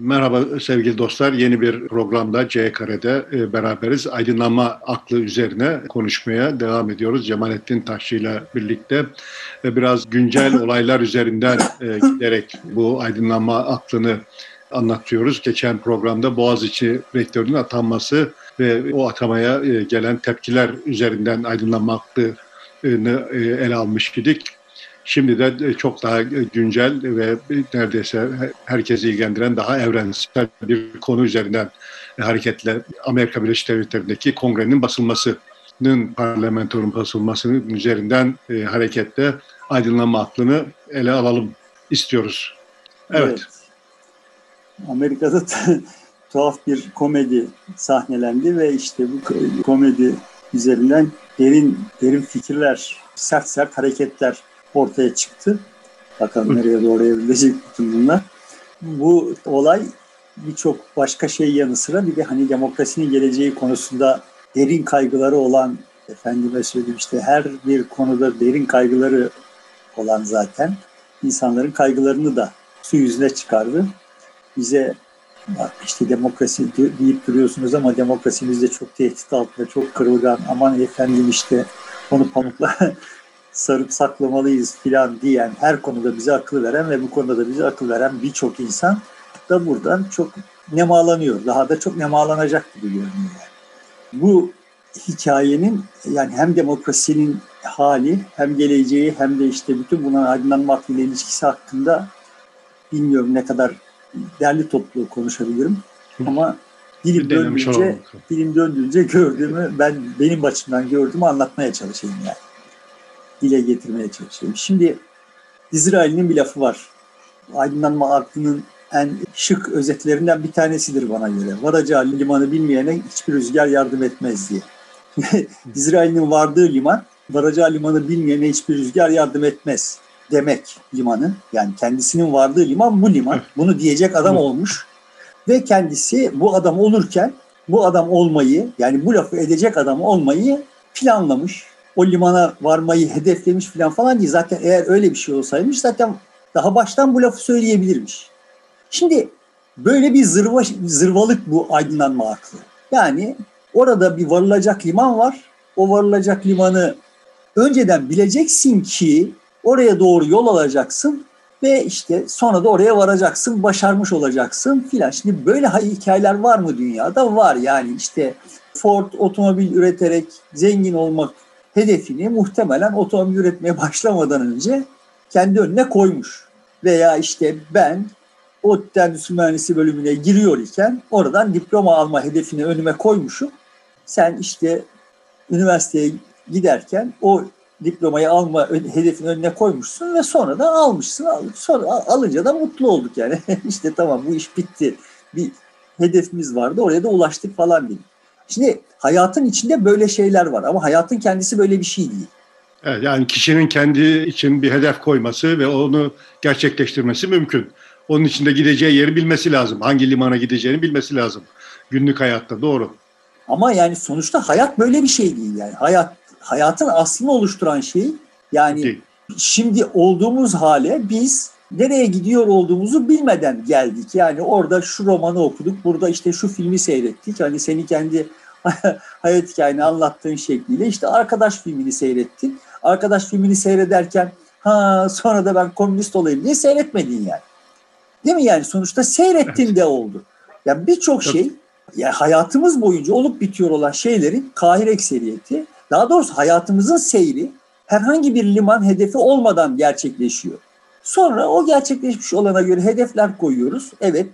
Merhaba sevgili dostlar. Yeni bir programda C Kare'de e, beraberiz. Aydınlanma aklı üzerine konuşmaya devam ediyoruz. Cemalettin Taşçı ile birlikte ve biraz güncel olaylar üzerinden e, giderek bu aydınlanma aklını anlatıyoruz. Geçen programda Boğaziçi Rektörü'nün atanması ve o atamaya e, gelen tepkiler üzerinden aydınlanma aklını ele almış idik. Şimdi de çok daha güncel ve neredeyse herkesi ilgilendiren daha evrensel bir konu üzerinden hareketle Amerika Birleşik Devletleri'ndeki kongrenin basılmasının parlamentonun basılmasının üzerinden e, hareketle aydınlanma aklını ele alalım istiyoruz. Evet. evet. Amerika'da tuhaf bir komedi sahnelendi ve işte bu komedi üzerinden derin derin fikirler, sert sert hareketler ortaya çıktı. Bakalım nereye doğru evrilecek bütün bunlar. Bu olay birçok başka şey yanı sıra bir de hani demokrasinin geleceği konusunda derin kaygıları olan efendime söyleyeyim işte her bir konuda derin kaygıları olan zaten insanların kaygılarını da su yüzüne çıkardı. Bize işte demokrasi deyip duruyorsunuz ama demokrasimiz de çok tehdit altında, çok kırılgan. Aman efendim işte onu pamukla sarıp saklamalıyız filan diyen, her konuda bize akıl veren ve bu konuda da bize akıl veren birçok insan da buradan çok nemalanıyor. Daha da çok nemalanacak gibi görünüyor. Yani. Bu hikayenin yani hem demokrasinin hali hem geleceği hem de işte bütün buna aydınlanma ile ilişkisi hakkında bilmiyorum ne kadar derli toplu konuşabilirim. Ama dilim döndüğünce, dilim döndüğünce gördüğümü ben benim açımdan gördüğümü anlatmaya çalışayım yani dile getirmeye çalışıyorum. Şimdi İsrail'in bir lafı var. Aydınlanma aklının en şık özetlerinden bir tanesidir bana göre. Varacağı limanı bilmeyene hiçbir rüzgar yardım etmez diye. İsrail'in vardığı liman, varacağı limanı bilmeyene hiçbir rüzgar yardım etmez demek limanın. Yani kendisinin vardığı liman bu liman. Bunu diyecek adam olmuş. Ve kendisi bu adam olurken bu adam olmayı yani bu lafı edecek adam olmayı planlamış, o limana varmayı hedeflemiş falan falan değil. Zaten eğer öyle bir şey olsaymış zaten daha baştan bu lafı söyleyebilirmiş. Şimdi böyle bir zırva, zırvalık bu aydınlanma aklı. Yani orada bir varılacak liman var. O varılacak limanı önceden bileceksin ki oraya doğru yol alacaksın ve işte sonra da oraya varacaksın, başarmış olacaksın filan. Şimdi böyle hikayeler var mı dünyada? Var yani işte Ford otomobil üreterek zengin olmak hedefini muhtemelen otomobil üretmeye başlamadan önce kendi önüne koymuş. Veya işte ben o endüstri mühendisi bölümüne giriyor iken oradan diploma alma hedefini önüme koymuşum. Sen işte üniversiteye giderken o diplomayı alma hedefini önüne koymuşsun ve sonra da almışsın. Sonra alınca da mutlu olduk yani. işte tamam bu iş bitti. Bir hedefimiz vardı oraya da ulaştık falan dedim. Şimdi hayatın içinde böyle şeyler var ama hayatın kendisi böyle bir şey değil. Evet, yani kişinin kendi için bir hedef koyması ve onu gerçekleştirmesi mümkün. Onun için de gideceği yeri bilmesi lazım. Hangi limana gideceğini bilmesi lazım. Günlük hayatta doğru. Ama yani sonuçta hayat böyle bir şey değil yani. Hayat hayatın aslını oluşturan şey yani değil. şimdi olduğumuz hale biz nereye gidiyor olduğumuzu bilmeden geldik. Yani orada şu romanı okuduk, burada işte şu filmi seyrettik. Hani seni kendi hayat hikayeni anlattığın şekliyle işte arkadaş filmini seyrettin. Arkadaş filmini seyrederken ha sonra da ben komünist olayım diye seyretmedin yani. Değil mi yani sonuçta seyrettin evet. de oldu. Yani birçok şey yani hayatımız boyunca olup bitiyor olan şeylerin kahir ekseriyeti daha doğrusu hayatımızın seyri herhangi bir liman hedefi olmadan gerçekleşiyor. Sonra o gerçekleşmiş olana göre hedefler koyuyoruz. Evet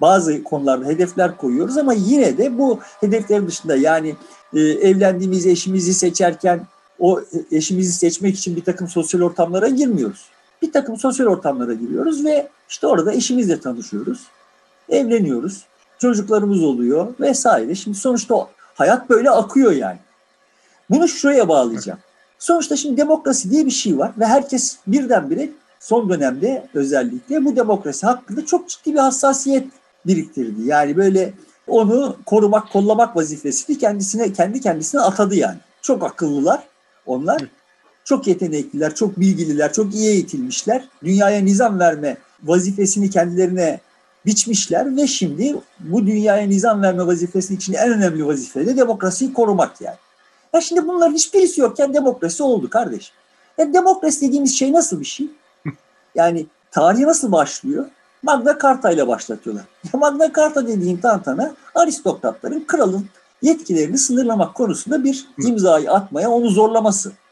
bazı konularda hedefler koyuyoruz ama yine de bu hedefler dışında yani e, evlendiğimiz eşimizi seçerken o eşimizi seçmek için bir takım sosyal ortamlara girmiyoruz. Bir takım sosyal ortamlara giriyoruz ve işte orada eşimizle tanışıyoruz. Evleniyoruz. Çocuklarımız oluyor vesaire. Şimdi sonuçta hayat böyle akıyor yani. Bunu şuraya bağlayacağım. Sonuçta şimdi demokrasi diye bir şey var ve herkes birdenbire son dönemde özellikle bu demokrasi hakkında çok ciddi bir hassasiyet biriktirdi. Yani böyle onu korumak, kollamak vazifesini kendisine kendi kendisine atadı yani. Çok akıllılar onlar. Çok yetenekliler, çok bilgililer, çok iyi eğitilmişler. Dünyaya nizam verme vazifesini kendilerine biçmişler ve şimdi bu dünyaya nizam verme vazifesi için en önemli vazife de demokrasiyi korumak yani. Ya şimdi bunların hiçbirisi yokken demokrasi oldu kardeş. Ya demokrasi dediğimiz şey nasıl bir şey? Yani tarihi nasıl başlıyor? Magna Carta ile başlatıyorlar. Magna Carta dediğim tantana aristokratların kralın yetkilerini sınırlamak konusunda bir imzayı atmaya onu zorlaması.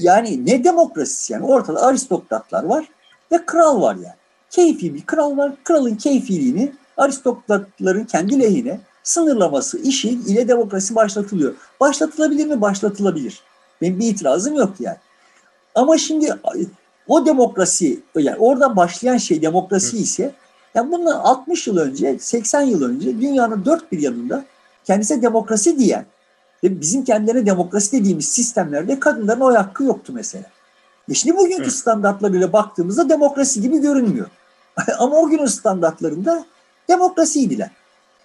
Yani ne demokrasisi yani ortada aristokratlar var ve kral var yani. Keyfi bir kral var. Kralın keyfiliğini aristokratların kendi lehine sınırlaması işi ile demokrasi başlatılıyor. Başlatılabilir mi? Başlatılabilir. Benim bir itirazım yok yani. Ama şimdi o demokrasi yani orada başlayan şey demokrasi ise yani bundan 60 yıl önce 80 yıl önce dünyanın dört bir yanında kendisi demokrasi diyen ve bizim kendilerine demokrasi dediğimiz sistemlerde kadınların oy hakkı yoktu mesela. E şimdi bugünkü evet. standartlarıyla baktığımızda demokrasi gibi görünmüyor. Ama o günün standartlarında demokrasiydiler.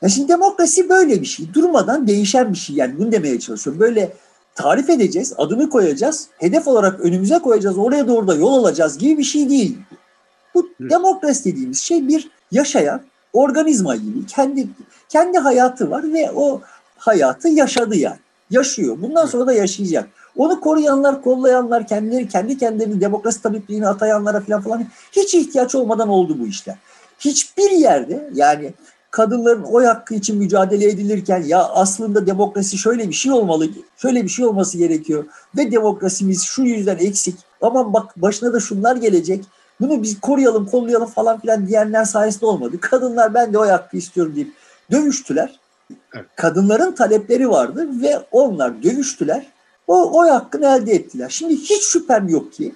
Ya şimdi demokrasi böyle bir şey. Durmadan değişen bir şey. Yani bunu demeye çalışıyorum. Böyle tarif edeceğiz, adını koyacağız, hedef olarak önümüze koyacağız, oraya doğru da yol alacağız gibi bir şey değil. Bu demokrasi dediğimiz şey bir yaşayan organizma gibi kendi kendi hayatı var ve o hayatı yaşadı yani. Yaşıyor. Bundan sonra da yaşayacak. Onu koruyanlar, kollayanlar, kendileri kendi kendilerini demokrasi tabipliğine atayanlara falan falan hiç ihtiyaç olmadan oldu bu işler. Hiçbir yerde yani kadınların oy hakkı için mücadele edilirken ya aslında demokrasi şöyle bir şey olmalı, şöyle bir şey olması gerekiyor ve demokrasimiz şu yüzden eksik. Aman bak başına da şunlar gelecek. Bunu biz koruyalım, kollayalım falan filan diyenler sayesinde olmadı. Kadınlar ben de oy hakkı istiyorum deyip dövüştüler. Kadınların talepleri vardı ve onlar dövüştüler. O oy hakkını elde ettiler. Şimdi hiç şüphem yok ki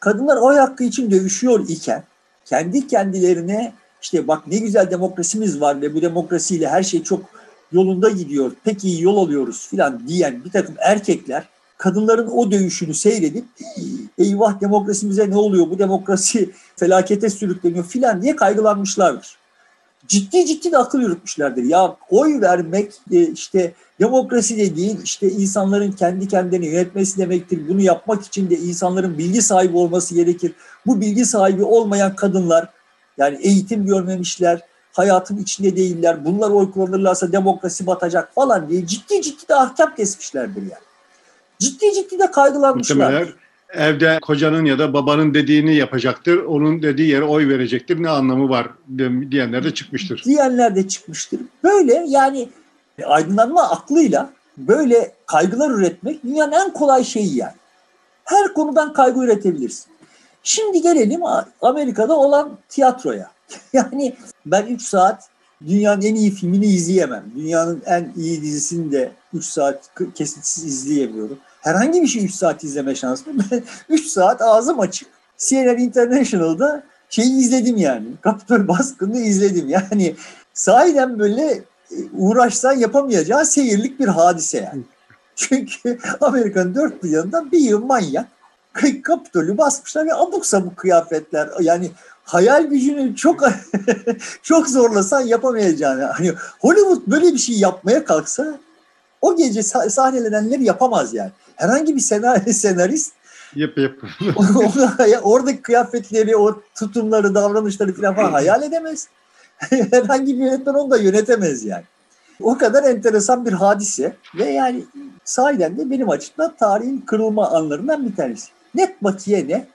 kadınlar oy hakkı için dövüşüyor iken kendi kendilerine işte bak ne güzel demokrasimiz var ve bu demokrasiyle her şey çok yolunda gidiyor, pek iyi yol alıyoruz filan diyen bir takım erkekler kadınların o dövüşünü seyredip eyvah demokrasimize ne oluyor, bu demokrasi felakete sürükleniyor filan diye kaygılanmışlardır. Ciddi ciddi de akıl yürütmüşlerdir. Ya oy vermek e, işte demokrasi dediğin işte insanların kendi kendini yönetmesi demektir. Bunu yapmak için de insanların bilgi sahibi olması gerekir. Bu bilgi sahibi olmayan kadınlar yani eğitim görmemişler, hayatın içinde değiller. Bunlar oy kullanırlarsa demokrasi batacak falan diye ciddi ciddi de ahkam kesmişlerdir yani. Ciddi ciddi de kaygılanmışlar. Muhtemelen evde kocanın ya da babanın dediğini yapacaktır. Onun dediği yere oy verecektir. Ne anlamı var diyenler de çıkmıştır. Diyenler de çıkmıştır. Böyle yani aydınlanma aklıyla böyle kaygılar üretmek dünyanın en kolay şeyi yani. Her konudan kaygı üretebilirsin. Şimdi gelelim Amerika'da olan tiyatroya. Yani ben 3 saat dünyanın en iyi filmini izleyemem. Dünyanın en iyi dizisini de 3 saat kesitsiz izleyemiyorum. Herhangi bir şey 3 saat izleme şansım. Ben 3 saat ağzım açık. CNN International'da şeyi izledim yani. Kapitol baskını izledim. Yani sahiden böyle e, uğraşsan yapamayacağı seyirlik bir hadise yani. Çünkü Amerika'nın dört bir yanında bir yıl manyak Kapitolü basmışlar ve abuk sabuk kıyafetler. Yani hayal gücünü çok çok zorlasan yapamayacağını. Hani Hollywood böyle bir şey yapmaya kalksa o gece sahnelenenleri yapamaz yani. Herhangi bir senaryo, senarist Yap yap. oradaki kıyafetleri, o tutumları, davranışları falan, falan hayal edemez. Herhangi bir yönetmen onu da yönetemez yani. O kadar enteresan bir hadise ve yani sahiden de benim açımdan tarihin kırılma anlarından bir tanesi. Net bakiye ne?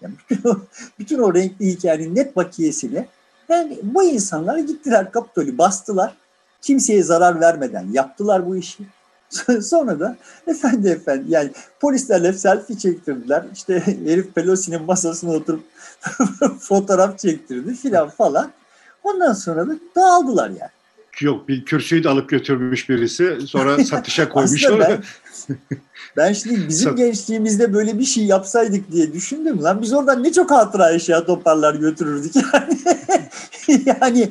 Yani bütün, o, renkli hikayenin net bakiyesi ne? Yani bu insanlar gittiler Kapitol'ü bastılar. Kimseye zarar vermeden yaptılar bu işi. Sonra da efendi efendi yani polislerle selfie çektirdiler. İşte herif Pelosi'nin masasına oturup fotoğraf çektirdi filan falan. Ondan sonra da dağıldılar yani. Yok bir kürsüyü de alıp götürmüş birisi. Sonra satışa koymuş. Ben, ben şimdi bizim Sat... gençliğimizde böyle bir şey yapsaydık diye düşündüm. Lan biz oradan ne çok hatıra eşya toparlar götürürdük yani. yani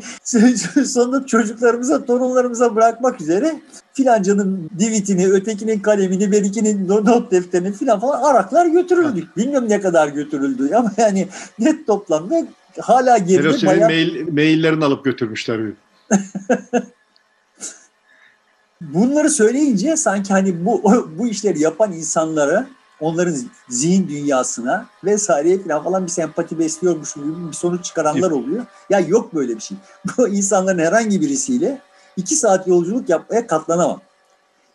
sonunda çocuklarımıza, torunlarımıza bırakmak üzere filancanın divitini, ötekinin kalemini, berikinin not defterini filan falan araklar götürürdük. Bilmiyorum ne kadar götürüldü ama yani net toplamda hala geride bayağı... mail, maillerini alıp götürmüşler. Bunları söyleyince sanki hani bu bu işleri yapan insanlara onların zihin dünyasına vesaire falan, falan bir sempati besliyormuş gibi bir sonuç çıkaranlar oluyor. Ya yok böyle bir şey. Bu insanların herhangi birisiyle iki saat yolculuk yapmaya katlanamam.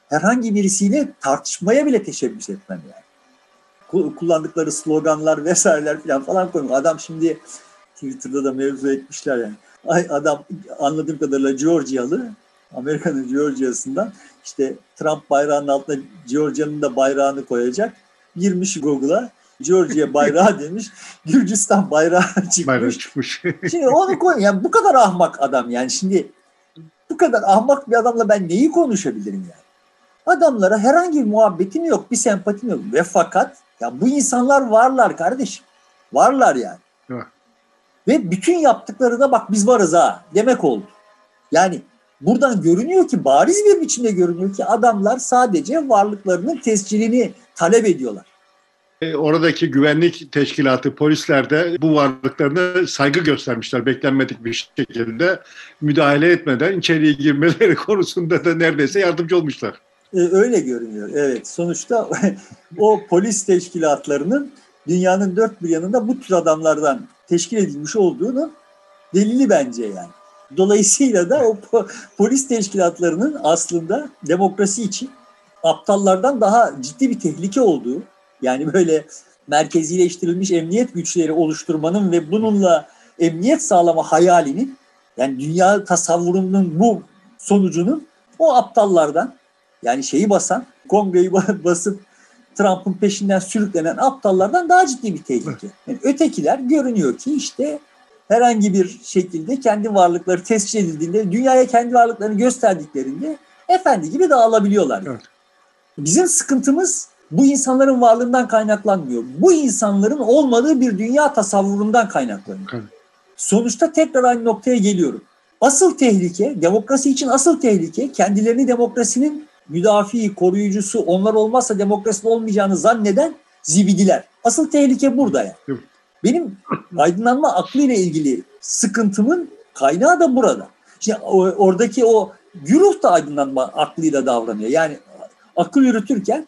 Herhangi birisiyle tartışmaya bile teşebbüs etmem yani. Kullandıkları sloganlar vesaireler falan falan koymuyor. Adam şimdi Twitter'da da mevzu etmişler yani. Ay adam anladığım kadarıyla Georgialı Amerika'nın Georgia'sından işte Trump bayrağının altına Georgia'nın da bayrağını koyacak. Girmiş Google'a Georgia bayrağı demiş. Gürcistan bayrağı çıkmış. Bayrağı çıkmış. şimdi onu koy. Yani bu kadar ahmak adam yani şimdi bu kadar ahmak bir adamla ben neyi konuşabilirim yani? Adamlara herhangi bir muhabbetim yok, bir sempatim yok. Ve fakat ya bu insanlar varlar kardeşim. Varlar yani. Evet. Ve bütün yaptıkları da bak biz varız ha demek oldu. Yani buradan görünüyor ki bariz bir biçimde görünüyor ki adamlar sadece varlıklarının tescilini talep ediyorlar. E, oradaki güvenlik teşkilatı, polisler de bu varlıklarına saygı göstermişler beklenmedik bir şekilde. Müdahale etmeden içeriye girmeleri konusunda da neredeyse yardımcı olmuşlar. E, öyle görünüyor, evet. Sonuçta o polis teşkilatlarının dünyanın dört bir yanında bu tür adamlardan teşkil edilmiş olduğunu delili bence yani. Dolayısıyla da o polis teşkilatlarının aslında demokrasi için aptallardan daha ciddi bir tehlike olduğu, yani böyle merkezileştirilmiş emniyet güçleri oluşturmanın ve bununla emniyet sağlama hayalinin, yani dünya tasavvurunun bu sonucunun o aptallardan, yani şeyi basan, kongreyi basıp Trump'ın peşinden sürüklenen aptallardan daha ciddi bir tehlike. Yani ötekiler görünüyor ki işte herhangi bir şekilde kendi varlıkları tescil edildiğinde, dünyaya kendi varlıklarını gösterdiklerinde efendi gibi dağılabiliyorlar. Evet. Bizim sıkıntımız bu insanların varlığından kaynaklanmıyor. Bu insanların olmadığı bir dünya tasavvurundan kaynaklanıyor. Evet. Sonuçta tekrar aynı noktaya geliyorum. Asıl tehlike, demokrasi için asıl tehlike kendilerini demokrasinin müdafi, koruyucusu, onlar olmazsa demokrasinin olmayacağını zanneden zibidiler. Asıl tehlike burada ya. Yani. Benim aydınlanma aklıyla ilgili sıkıntımın kaynağı da burada. Şimdi oradaki o güruh da aydınlanma aklıyla davranıyor. Yani akıl yürütürken,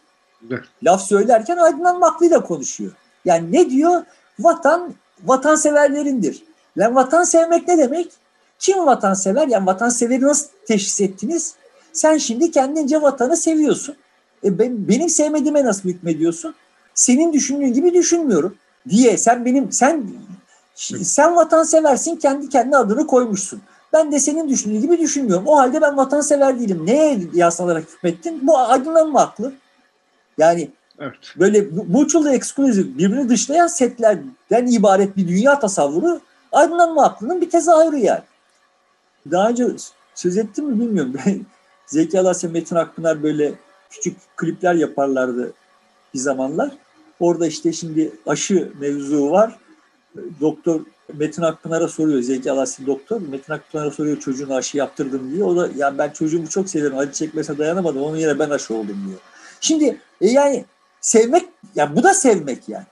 laf söylerken aydınlanma aklıyla konuşuyor. Yani ne diyor? Vatan vatanseverlerindir. Lan vatan sevmek ne demek? Kim vatansever? Yani vatanseveri nasıl teşhis ettiniz? Sen şimdi kendince vatanı seviyorsun. E ben, benim sevmediğime nasıl hükmediyorsun? Senin düşündüğün gibi düşünmüyorum diye sen benim sen sen vatanseversin kendi kendi adını koymuşsun. Ben de senin düşündüğün gibi düşünmüyorum. O halde ben vatansever değilim. Neye yaslanarak hükmettin? Bu aydınlanma haklı. Yani evet. böyle mutually exclusive birbirini dışlayan setlerden ibaret bir dünya tasavvuru aydınlanma aklının bir tezahürü yani. Daha önce söz ettim mi bilmiyorum. Zeki Alasya, Metin Akpınar böyle küçük klipler yaparlardı bir zamanlar. Orada işte şimdi aşı mevzu var. Doktor Metin Akpınar'a soruyor Zeki Alasya doktor. Metin Akpınar'a soruyor çocuğuna aşı yaptırdım diye. O da yani ben çocuğumu çok severim. Acı çekmesine dayanamadım. Onun yerine ben aşı oldum diyor. Şimdi e yani sevmek ya bu da sevmek yani.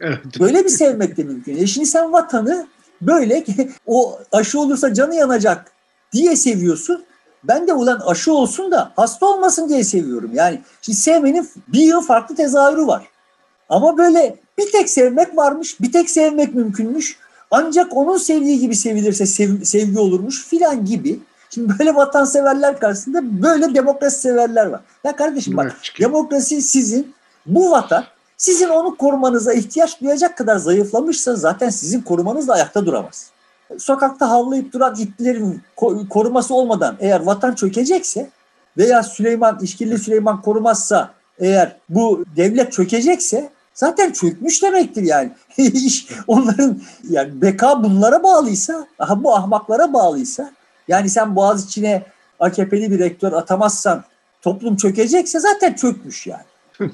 Evet. Böyle bir sevmek de mümkün. E şimdi sen vatanı böyle o aşı olursa canı yanacak diye seviyorsun. Ben de ulan aşı olsun da hasta olmasın diye seviyorum. Yani şimdi sevmenin bir yıl farklı tezahürü var. Ama böyle bir tek sevmek varmış, bir tek sevmek mümkünmüş. Ancak onun sevdiği gibi sevilirse sev, sevgi olurmuş filan gibi. Şimdi böyle vatanseverler karşısında böyle demokrasi severler var. Ya kardeşim bak demokrasi sizin bu vatan sizin onu korumanıza ihtiyaç duyacak kadar zayıflamışsa zaten sizin korumanız da ayakta duramaz. Sokakta havlayıp duran itlerin koruması olmadan eğer vatan çökecekse veya Süleyman, işkilli Süleyman korumazsa eğer bu devlet çökecekse zaten çökmüş demektir yani. İş onların yani beka bunlara bağlıysa, aha bu ahmaklara bağlıysa yani sen Boğaz içine AKP'li bir rektör atamazsan toplum çökecekse zaten çökmüş yani.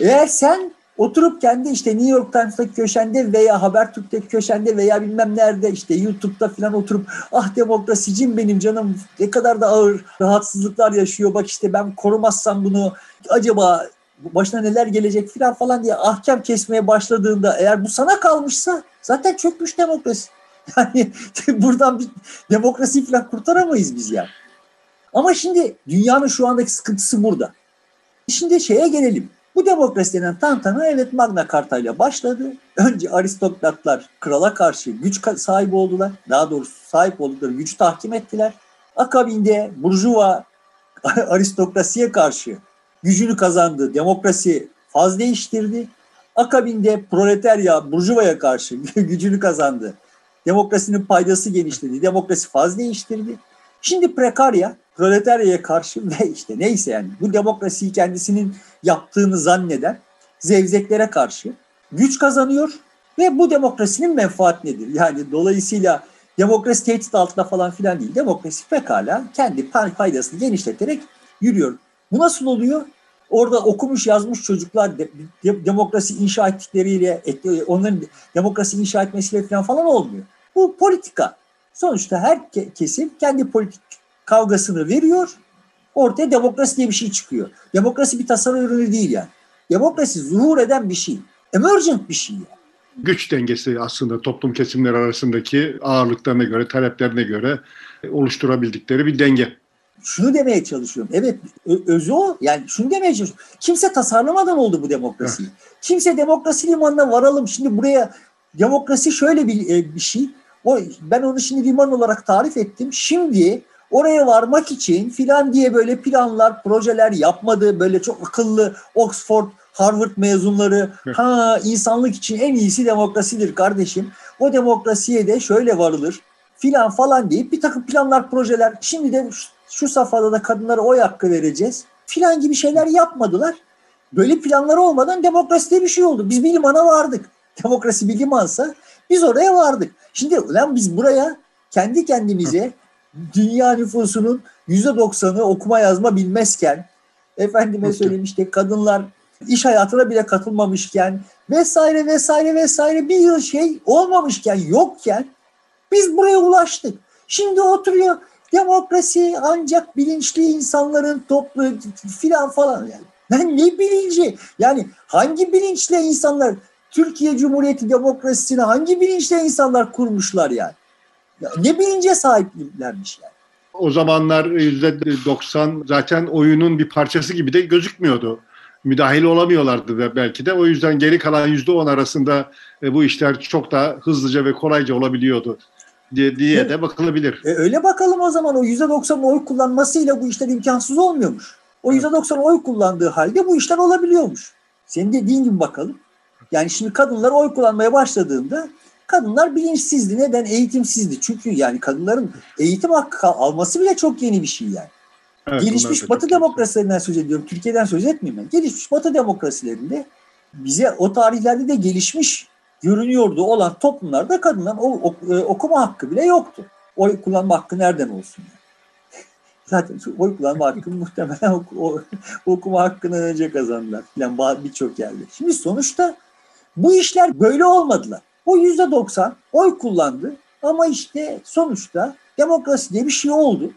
Eğer sen oturup kendi işte New York Times'taki köşende veya Habertürk'teki köşende veya bilmem nerede işte YouTube'da falan oturup ah demokrasicim benim canım ne kadar da ağır rahatsızlıklar yaşıyor bak işte ben korumazsam bunu acaba başına neler gelecek filan falan diye ahkam kesmeye başladığında eğer bu sana kalmışsa zaten çökmüş demokrasi. Yani buradan bir demokrasi falan kurtaramayız biz yani. Ama şimdi dünyanın şu andaki sıkıntısı burada. Şimdi şeye gelelim. Bu demokrasi denen tantana evet Magna Carta ile başladı. Önce aristokratlar krala karşı güç sahibi oldular. Daha doğrusu sahip oldukları gücü tahkim ettiler. Akabinde burjuva aristokrasiye karşı gücünü kazandı. Demokrasi faz değiştirdi. Akabinde proletarya burjuvaya karşı gücünü kazandı. Demokrasinin paydası genişledi. Demokrasi faz değiştirdi. Şimdi prekarya proletaryaya karşı ve işte neyse yani bu demokrasiyi kendisinin yaptığını zanneden zevzeklere karşı güç kazanıyor ve bu demokrasinin menfaat nedir? Yani dolayısıyla demokrasi tehdit altında falan filan değil. Demokrasi pekala kendi faydasını genişleterek yürüyor. Bu nasıl oluyor? Orada okumuş yazmış çocuklar de, de, demokrasi inşa ettikleriyle onların demokrasi inşa etmesiyle falan falan olmuyor. Bu politika. Sonuçta her kesim kendi politik kavgasını veriyor. Ortaya demokrasi diye bir şey çıkıyor. Demokrasi bir tasarım ürünü değil yani. Demokrasi zuhur eden bir şey. Emergent bir şey yani. Güç dengesi aslında toplum kesimleri arasındaki ağırlıklarına göre, taleplerine göre oluşturabildikleri bir denge. Şunu demeye çalışıyorum. Evet özü o. Yani şunu demeye çalışıyorum. Kimse tasarlamadan oldu bu demokrasiyi. Kimse demokrasi limanına varalım. Şimdi buraya demokrasi şöyle bir, e, bir şey. O, ben onu şimdi liman olarak tarif ettim. Şimdi oraya varmak için filan diye böyle planlar, projeler yapmadı. Böyle çok akıllı Oxford, Harvard mezunları ha insanlık için en iyisi demokrasidir kardeşim. O demokrasiye de şöyle varılır filan falan deyip bir takım planlar, projeler. Şimdi de şu, safhada da kadınlara oy hakkı vereceğiz filan gibi şeyler yapmadılar. Böyle planları olmadan demokrasi diye bir şey oldu. Biz bir limana vardık. Demokrasi bir limansa biz oraya vardık. Şimdi lan biz buraya kendi kendimize dünya nüfusunun yüzde doksanı okuma yazma bilmezken efendime söyleyeyim işte kadınlar iş hayatına bile katılmamışken vesaire vesaire vesaire bir yıl şey olmamışken yokken biz buraya ulaştık. Şimdi oturuyor demokrasi ancak bilinçli insanların toplu filan falan yani. Ben ne bilinci? Yani hangi bilinçle insanlar Türkiye Cumhuriyeti demokrasisini hangi bilinçle insanlar kurmuşlar yani? Ya ne bilince sahiplermiş yani? O zamanlar %90 zaten oyunun bir parçası gibi de gözükmüyordu. Müdahil olamıyorlardı da belki de. O yüzden geri kalan %10 arasında e, bu işler çok daha hızlıca ve kolayca olabiliyordu diye, diye de bakılabilir. E öyle bakalım o zaman o %90'ın oy kullanmasıyla bu işler imkansız olmuyormuş. O %90 oy kullandığı halde bu işler olabiliyormuş. Senin dediğin gibi bakalım. Yani şimdi kadınlar oy kullanmaya başladığında kadınlar bilinçsizdi. Neden? Eğitimsizdi. Çünkü yani kadınların eğitim hakkı alması bile çok yeni bir şey yani. Evet, Gelişmiş Batı demokrasilerinden söz ediyorum. Türkiye'den söz etmeyeyim ben. Gelişmiş Batı demokrasilerinde bize o tarihlerde de gelişmiş görünüyordu olan toplumlarda kadınların o, o, e, okuma hakkı bile yoktu. Oy kullanma hakkı nereden olsun? Yani? Zaten oy kullanma hakkı muhtemelen o, o, okuma hakkından önce kazandılar. Yani birçok yerde. Şimdi sonuçta bu işler böyle olmadılar. O yüzde doksan oy kullandı ama işte sonuçta demokrasi diye bir şey oldu.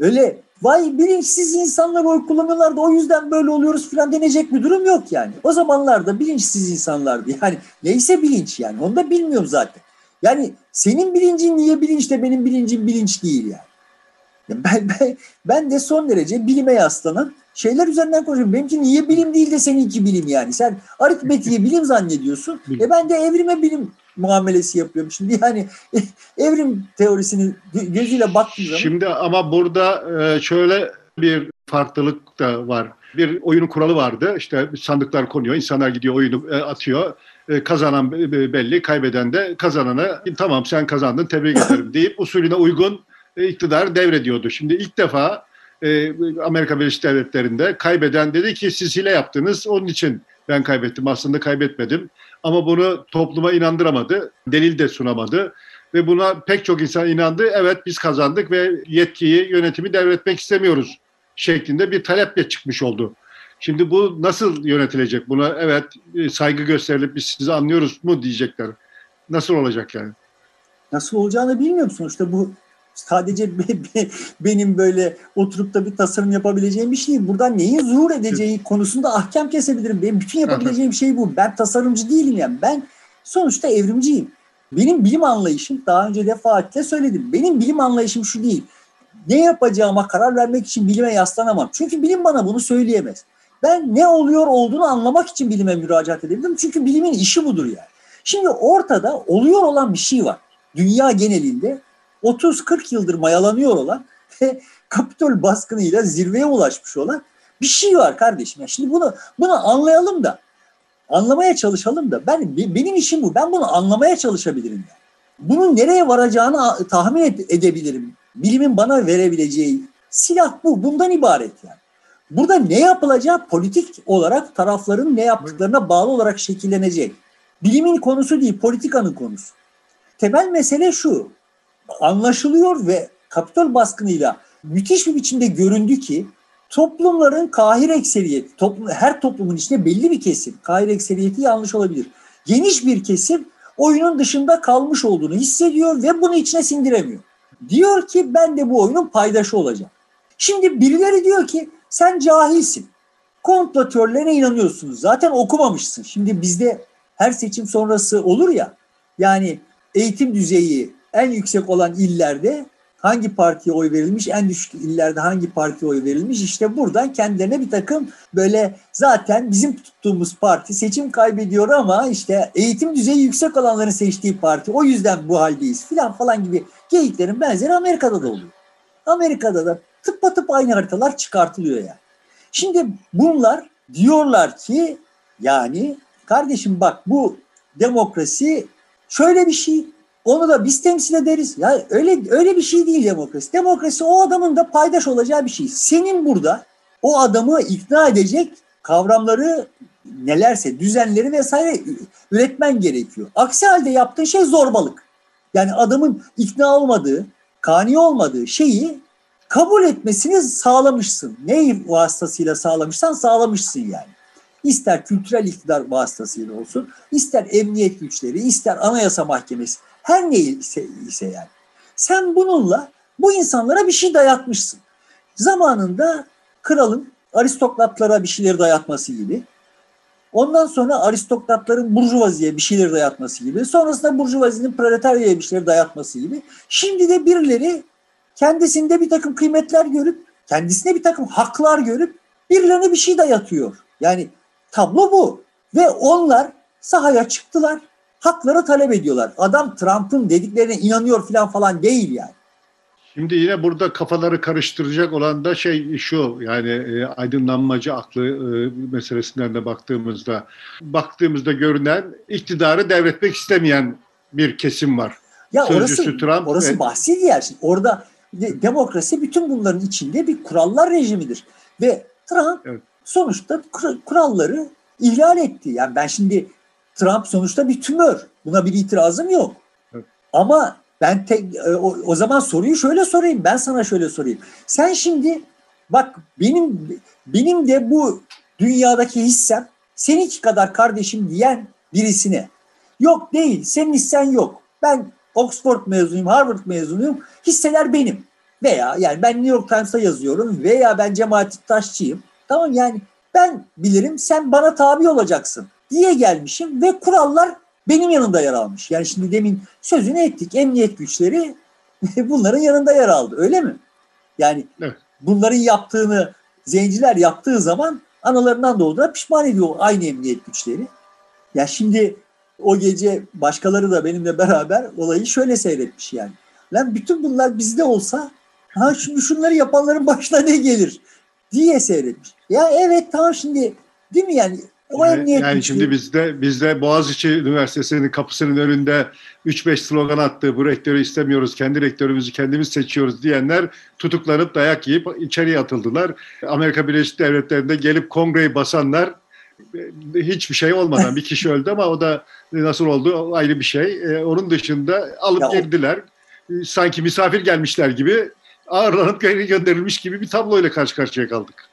Öyle vay bilinçsiz insanlar oy kullanıyorlar da o yüzden böyle oluyoruz falan denecek bir durum yok yani. O zamanlarda bilinçsiz insanlardı. Yani neyse bilinç yani onu da bilmiyorum zaten. Yani senin bilincin niye bilinçte benim bilincim bilinç değil yani. Ben, ben, ben de son derece bilime yaslanan şeyler üzerinden konuşuyorum. Benimki niye bilim değil de seninki bilim yani. Sen aritmetiği bilim zannediyorsun. E ben de evrime bilim muamelesi yapıyorum. Şimdi yani evrim teorisini gözüyle baktığım zaman. Şimdi ama burada e, şöyle bir farklılık da var. Bir oyunun kuralı vardı. İşte sandıklar konuyor, insanlar gidiyor oyunu e, atıyor. E, kazanan belli, kaybeden de kazanana tamam sen kazandın tebrik ederim deyip usulüne uygun iktidar devrediyordu. Şimdi ilk defa Amerika Birleşik Devletleri'nde kaybeden dedi ki siz hile yaptınız onun için ben kaybettim aslında kaybetmedim. Ama bunu topluma inandıramadı, delil de sunamadı. Ve buna pek çok insan inandı. Evet biz kazandık ve yetkiyi, yönetimi devretmek istemiyoruz şeklinde bir taleple çıkmış oldu. Şimdi bu nasıl yönetilecek? Buna evet e, saygı gösterilip biz sizi anlıyoruz mu diyecekler. Nasıl olacak yani? Nasıl olacağını bilmiyorum sonuçta bu sadece be, be, benim böyle oturup da bir tasarım yapabileceğim bir şey değil. Buradan neyin zuhur edeceği konusunda ahkam kesebilirim. Benim bütün yapabileceğim şey bu. Ben tasarımcı değilim yani. Ben sonuçta evrimciyim. Benim bilim anlayışım daha önce defaatle söyledim. Benim bilim anlayışım şu değil. Ne yapacağıma karar vermek için bilime yaslanamam. Çünkü bilim bana bunu söyleyemez. Ben ne oluyor olduğunu anlamak için bilime müracaat edebilirim. Çünkü bilimin işi budur yani. Şimdi ortada oluyor olan bir şey var. Dünya genelinde 30-40 yıldır mayalanıyor olan ve Kapitol baskınıyla zirveye ulaşmış olan bir şey var kardeşim. Yani şimdi bunu bunu anlayalım da anlamaya çalışalım da ben benim işim bu. Ben bunu anlamaya çalışabilirim. Yani. Bunun nereye varacağını tahmin edebilirim. Bilimin bana verebileceği silah bu. Bundan ibaret yani. Burada ne yapılacağı politik olarak tarafların ne yaptıklarına bağlı olarak şekillenecek. Bilimin konusu değil, politikanın konusu. Temel mesele şu. Anlaşılıyor ve Kapitol baskınıyla müthiş bir biçimde göründü ki toplumların kahir ekseriyeti, toplum, her toplumun içinde belli bir kesim, kahir ekseriyeti yanlış olabilir. Geniş bir kesim oyunun dışında kalmış olduğunu hissediyor ve bunu içine sindiremiyor. Diyor ki ben de bu oyunun paydaşı olacağım. Şimdi birileri diyor ki sen cahilsin. Komplo inanıyorsunuz. Zaten okumamışsın. Şimdi bizde her seçim sonrası olur ya yani eğitim düzeyi en yüksek olan illerde hangi partiye oy verilmiş, en düşük illerde hangi partiye oy verilmiş işte buradan kendilerine bir takım böyle zaten bizim tuttuğumuz parti seçim kaybediyor ama işte eğitim düzeyi yüksek olanların seçtiği parti o yüzden bu haldeyiz filan falan gibi geyiklerin benzeri Amerika'da da oluyor. Amerika'da da tıpatıp aynı haritalar çıkartılıyor yani. Şimdi bunlar diyorlar ki yani kardeşim bak bu demokrasi şöyle bir şey onu da biz temsil ederiz. Ya öyle öyle bir şey değil demokrasi. Demokrasi o adamın da paydaş olacağı bir şey. Senin burada o adamı ikna edecek kavramları nelerse, düzenleri vesaire üretmen gerekiyor. Aksi halde yaptığın şey zorbalık. Yani adamın ikna olmadığı, kani olmadığı şeyi kabul etmesini sağlamışsın. Neyi vasıtasıyla sağlamışsan sağlamışsın yani. İster kültürel iktidar vasıtasıyla olsun, ister emniyet güçleri, ister anayasa mahkemesi, her neyse ise yani. Sen bununla bu insanlara bir şey dayatmışsın. Zamanında kralın aristokratlara bir şeyleri dayatması gibi, ondan sonra aristokratların burjuvaziye bir şeyleri dayatması gibi, sonrasında burjuvazinin proletaryaya bir şeyleri dayatması gibi, şimdi de birileri kendisinde bir takım kıymetler görüp, kendisine bir takım haklar görüp birilerine bir şey dayatıyor. Yani tablo bu. Ve onlar sahaya çıktılar hakları talep ediyorlar. Adam Trump'ın dediklerine inanıyor falan falan değil yani. Şimdi yine burada kafaları karıştıracak olan da şey şu yani e, aydınlanmacı aklı e, meselesinden de baktığımızda baktığımızda görünen iktidarı devretmek istemeyen bir kesim var. Ya Sözcüsü orası, Trump orası ve... bahsi diğer. Şey. Orada de, demokrasi bütün bunların içinde bir kurallar rejimidir. Ve Trump evet. sonuçta kuralları ihlal etti. Yani ben şimdi Trump sonuçta bir tümör. Buna bir itirazım yok. Evet. Ama ben tek, e, o, o zaman soruyu şöyle sorayım. Ben sana şöyle sorayım. Sen şimdi bak benim benim de bu dünyadaki hissem seninki kadar kardeşim diyen birisine yok değil senin hissen yok. Ben Oxford mezunuyum, Harvard mezunuyum. Hisseler benim. Veya yani ben New York Times'ta yazıyorum veya ben Cemaat Taşçıyım. Tamam yani ben bilirim sen bana tabi olacaksın diye gelmişim ve kurallar benim yanında yer almış. Yani şimdi demin sözünü ettik. Emniyet güçleri bunların yanında yer aldı. Öyle mi? Yani evet. bunların yaptığını zenciler yaptığı zaman analarından doğduğuna pişman ediyor aynı emniyet güçleri. Ya şimdi o gece başkaları da benimle beraber olayı şöyle seyretmiş yani. Lan bütün bunlar bizde olsa ha şimdi şunları yapanların başına ne gelir diye seyretmiş. Ya evet tamam şimdi değil mi yani o emniyet yani şimdi bizde bizde Boğaziçi Üniversitesi'nin kapısının önünde 3-5 slogan attı. Bu rektörü istemiyoruz, kendi rektörümüzü kendimiz seçiyoruz diyenler tutuklanıp dayak yiyip içeriye atıldılar. Amerika Birleşik Devletleri'nde gelip kongreyi basanlar hiçbir şey olmadan bir kişi öldü ama o da nasıl oldu ayrı bir şey. Ee, onun dışında alıp ya girdiler. O... Sanki misafir gelmişler gibi ağırlanıp geri gönderilmiş gibi bir tabloyla karşı karşıya kaldık.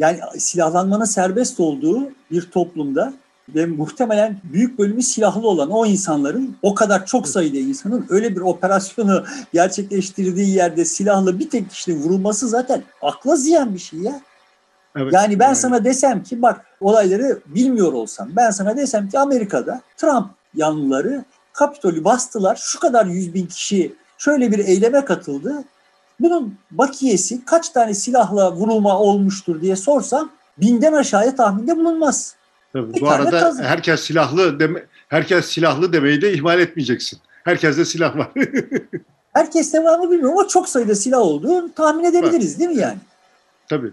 Yani silahlanmanın serbest olduğu bir toplumda ve muhtemelen büyük bölümü silahlı olan o insanların o kadar çok sayıda insanın öyle bir operasyonu gerçekleştirdiği yerde silahlı bir tek kişinin vurulması zaten akla ziyan bir şey ya. Evet, yani ben evet. sana desem ki bak olayları bilmiyor olsam ben sana desem ki Amerika'da Trump yanlıları Kapitol'ü bastılar şu kadar yüz bin kişi şöyle bir eyleme katıldı bunun bakiyesi kaç tane silahla vurulma olmuştur diye sorsam binden aşağıya tahminde bulunmaz. Tabii, bu arada kazan. herkes silahlı deme, herkes silahlı demeyi de ihmal etmeyeceksin. Herkeste silah var. herkes devamı bilmiyorum ama çok sayıda silah olduğunu tahmin edebiliriz değil mi yani? Tabii.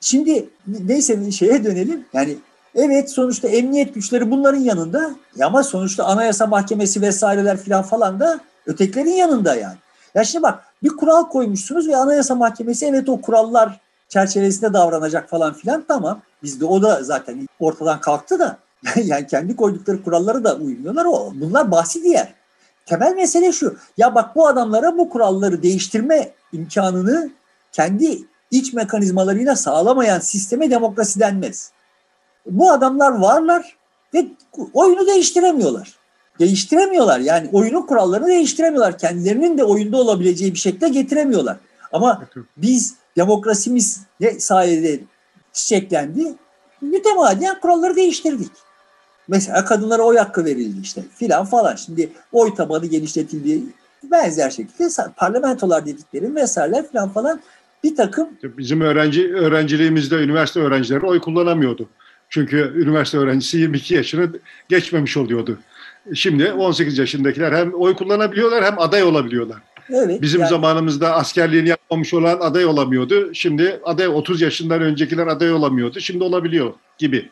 Şimdi neyse şeye dönelim. Yani evet sonuçta emniyet güçleri bunların yanında ama sonuçta anayasa mahkemesi vesaireler filan falan da ötekilerin yanında yani. Ya şimdi bak bir kural koymuşsunuz ve anayasa mahkemesi evet o kurallar çerçevesinde davranacak falan filan tamam. Bizde o da zaten ortadan kalktı da yani kendi koydukları kuralları da uymuyorlar. O, bunlar bahsi diğer. Temel mesele şu. Ya bak bu adamlara bu kuralları değiştirme imkanını kendi iç mekanizmalarıyla sağlamayan sisteme demokrasi denmez. Bu adamlar varlar ve oyunu değiştiremiyorlar. Değiştiremiyorlar yani oyunun kurallarını değiştiremiyorlar. Kendilerinin de oyunda olabileceği bir şekilde getiremiyorlar. Ama biz demokrasimiz ne sayede çiçeklendi? Mütemadiyen kuralları değiştirdik. Mesela kadınlara oy hakkı verildi işte filan falan. Şimdi oy tabanı genişletildi. Benzer şekilde parlamentolar dediklerim vesaireler filan falan bir takım. Bizim öğrenci öğrenciliğimizde üniversite öğrencileri oy kullanamıyordu. Çünkü üniversite öğrencisi 22 yaşını geçmemiş oluyordu. Şimdi 18 yaşındakiler hem oy kullanabiliyorlar hem aday olabiliyorlar. Evet, Bizim yani, zamanımızda askerliğini yapmamış olan aday olamıyordu. Şimdi aday 30 yaşından öncekiler aday olamıyordu. Şimdi olabiliyor gibi.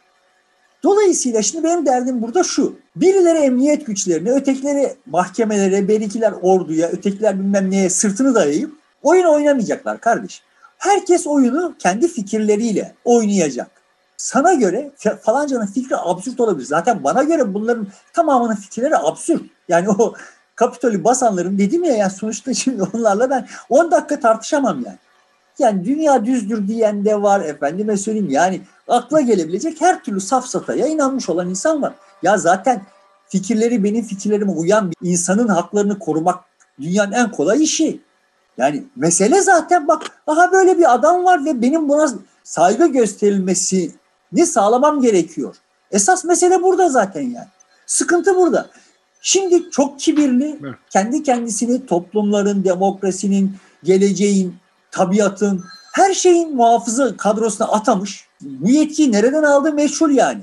Dolayısıyla şimdi benim derdim burada şu. Birileri emniyet güçlerine, ötekileri mahkemelere, berikiler orduya, ötekiler bilmem neye sırtını dayayıp oyun oynamayacaklar kardeş. Herkes oyunu kendi fikirleriyle oynayacak. Sana göre falancanın fikri absürt olabilir. Zaten bana göre bunların tamamının fikirleri absürt. Yani o Kapitol'ü basanların dedim ya yani sonuçta şimdi onlarla ben 10 dakika tartışamam yani. Yani dünya düzdür diyen de var efendime söyleyeyim yani akla gelebilecek her türlü safsataya inanmış olan insan var. Ya zaten fikirleri benim fikirlerime uyan bir insanın haklarını korumak dünyanın en kolay işi. Yani mesele zaten bak aha böyle bir adam var ve benim buna saygı gösterilmesini sağlamam gerekiyor. Esas mesele burada zaten yani. Sıkıntı burada. Şimdi çok kibirli, kendi kendisini toplumların, demokrasinin, geleceğin, tabiatın, her şeyin muhafızı kadrosuna atamış. Bu yetkiyi nereden aldı meşhur yani.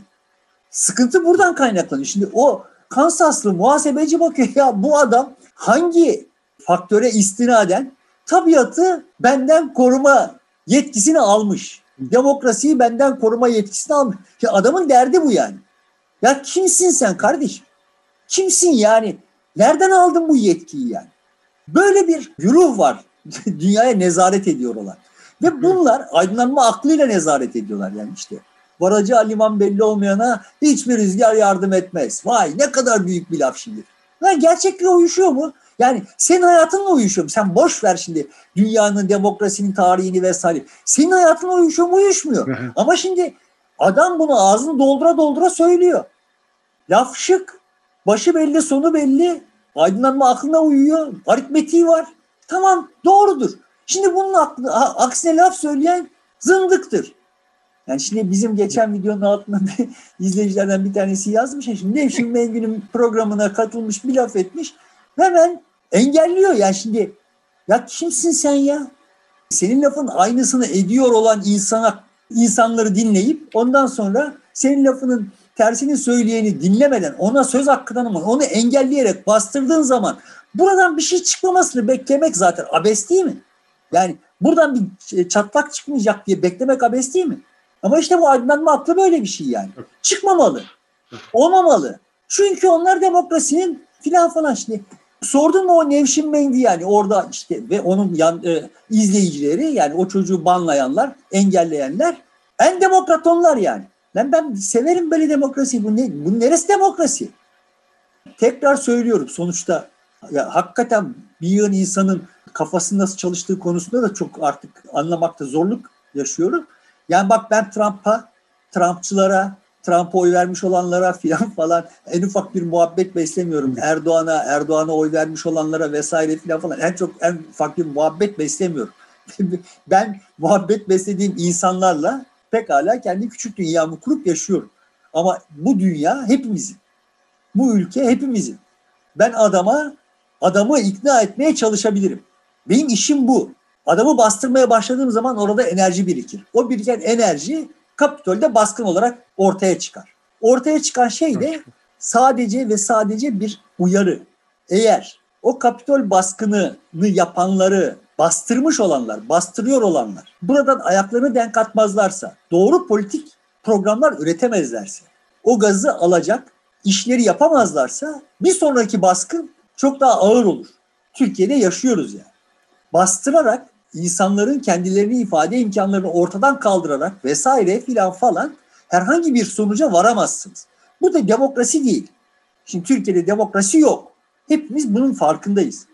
Sıkıntı buradan kaynaklanıyor. Şimdi o Kansaslı muhasebeci bakıyor ya bu adam hangi faktöre istinaden tabiatı benden koruma yetkisini almış. Demokrasiyi benden koruma yetkisini almış. Ya adamın derdi bu yani. Ya kimsin sen kardeşim? Kimsin yani? Nereden aldın bu yetkiyi yani? Böyle bir güruh var. Dünyaya nezaret ediyorlar. Ve bunlar aydınlanma aklıyla nezaret ediyorlar yani işte. Varacağı liman belli olmayana hiçbir rüzgar yardım etmez. Vay ne kadar büyük bir laf şimdi. Lan gerçekle uyuşuyor mu? Yani senin hayatınla uyuşuyor mu? Sen boş ver şimdi dünyanın, demokrasinin tarihini vesaire. Senin hayatınla uyuşuyor mu? Uyuşmuyor. Ama şimdi adam bunu ağzını doldura doldura söylüyor. Laf şık. Başı belli, sonu belli. Aydınlanma aklına uyuyor. Aritmetiği var. Tamam doğrudur. Şimdi bunun aklı, aksine laf söyleyen zındıktır. Yani şimdi bizim geçen videonun altında izleyicilerden bir tanesi yazmış. Şimdi Nevşin Mengü'nün programına katılmış bir laf etmiş. Hemen engelliyor. Yani şimdi ya kimsin sen ya? Senin lafın aynısını ediyor olan insana insanları dinleyip ondan sonra senin lafının tersini söyleyeni dinlemeden ona söz hakkı tanıman, onu engelleyerek bastırdığın zaman buradan bir şey çıkmamasını beklemek zaten abes değil mi? Yani buradan bir çatlak çıkmayacak diye beklemek abes değil mi? Ama işte bu aydınlanma aklı böyle bir şey yani. Çıkmamalı. Olmamalı. Çünkü onlar demokrasinin filan falan şimdi sordun mu o Nevşin Mengdi yani orada işte ve onun yan, e, izleyicileri yani o çocuğu banlayanlar, engelleyenler en demokrat onlar yani. Lan ben severim böyle demokrasi. Bu, ne, bu neresi demokrasi? Tekrar söylüyorum sonuçta ya hakikaten bir yığın insanın kafası nasıl çalıştığı konusunda da çok artık anlamakta zorluk yaşıyorum. Yani bak ben Trump'a, Trumpçılara, Trump'a oy vermiş olanlara filan falan en ufak bir muhabbet beslemiyorum. Erdoğan'a, Erdoğan'a oy vermiş olanlara vesaire filan falan en çok en ufak bir muhabbet beslemiyorum. ben muhabbet beslediğim insanlarla pekala kendi küçük dünyamı kurup yaşıyorum. Ama bu dünya hepimizin. Bu ülke hepimizin. Ben adama adamı ikna etmeye çalışabilirim. Benim işim bu. Adamı bastırmaya başladığım zaman orada enerji birikir. O biriken enerji Kapitol'de baskın olarak ortaya çıkar. Ortaya çıkan şey de sadece ve sadece bir uyarı. Eğer o Kapitol baskınını yapanları bastırmış olanlar, bastırıyor olanlar buradan ayaklarını denk atmazlarsa, doğru politik programlar üretemezlerse, o gazı alacak işleri yapamazlarsa bir sonraki baskın çok daha ağır olur. Türkiye'de yaşıyoruz yani. Bastırarak insanların kendilerini ifade imkanlarını ortadan kaldırarak vesaire filan falan herhangi bir sonuca varamazsınız. Bu da demokrasi değil. Şimdi Türkiye'de demokrasi yok. Hepimiz bunun farkındayız.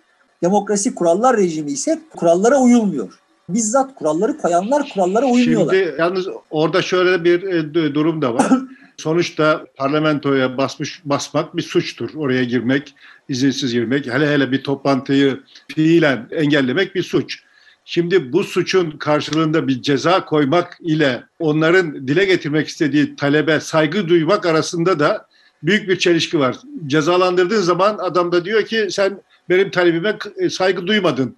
Demokrasi kurallar rejimi ise kurallara uyulmuyor. Bizzat kuralları koyanlar kurallara uymuyorlar. Şimdi yalnız orada şöyle bir e, durum da var. Sonuçta parlamentoya basmış basmak bir suçtur. Oraya girmek, izinsiz girmek, hele hele bir toplantıyı fiilen engellemek bir suç. Şimdi bu suçun karşılığında bir ceza koymak ile onların dile getirmek istediği talebe saygı duymak arasında da büyük bir çelişki var. Cezalandırdığın zaman adam da diyor ki sen benim talebime e, saygı duymadın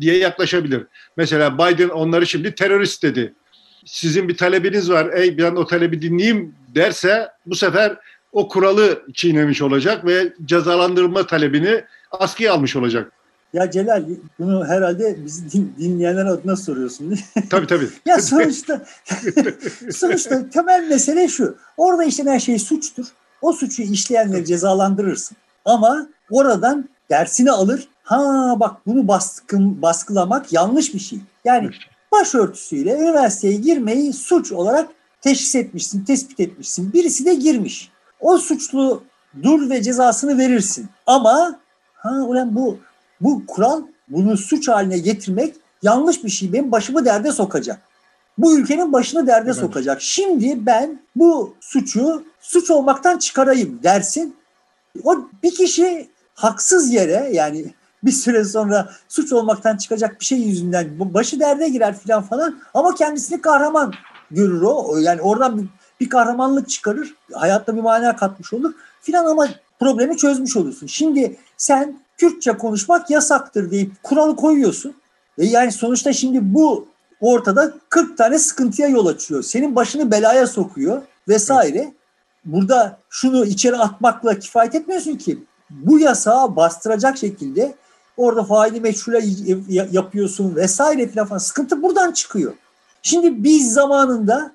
diye yaklaşabilir. Mesela Biden onları şimdi terörist dedi. Sizin bir talebiniz var, ey ben o talebi dinleyeyim derse bu sefer o kuralı çiğnemiş olacak ve cezalandırma talebini askıya almış olacak. Ya Celal bunu herhalde bizi din, dinleyenler adına soruyorsun değil mi? Tabii tabii. ya sonuçta sonuçta temel mesele şu. Orada işlenen şey suçtur. O suçu işleyenleri cezalandırırsın. Ama oradan dersini alır. Ha bak bunu baskın, baskılamak yanlış bir şey. Yani başörtüsüyle üniversiteye girmeyi suç olarak teşhis etmişsin, tespit etmişsin. Birisi de girmiş. O suçlu dur ve cezasını verirsin. Ama ha ulan bu bu kural bunu suç haline getirmek yanlış bir şey. Benim başımı derde sokacak. Bu ülkenin başını derde evet. sokacak. Şimdi ben bu suçu suç olmaktan çıkarayım dersin. O bir kişi haksız yere yani bir süre sonra suç olmaktan çıkacak bir şey yüzünden başı derde girer filan falan ama kendisini kahraman görür o. Yani oradan bir, bir kahramanlık çıkarır. Hayatta bir mana katmış olur filan ama problemi çözmüş olursun. Şimdi sen Kürtçe konuşmak yasaktır deyip kuralı koyuyorsun. E yani sonuçta şimdi bu ortada 40 tane sıkıntıya yol açıyor. Senin başını belaya sokuyor vesaire. Burada şunu içeri atmakla kifayet etmiyorsun ki. Bu yasağı bastıracak şekilde orada faili meçhule yapıyorsun vesaire falan. Sıkıntı buradan çıkıyor. Şimdi biz zamanında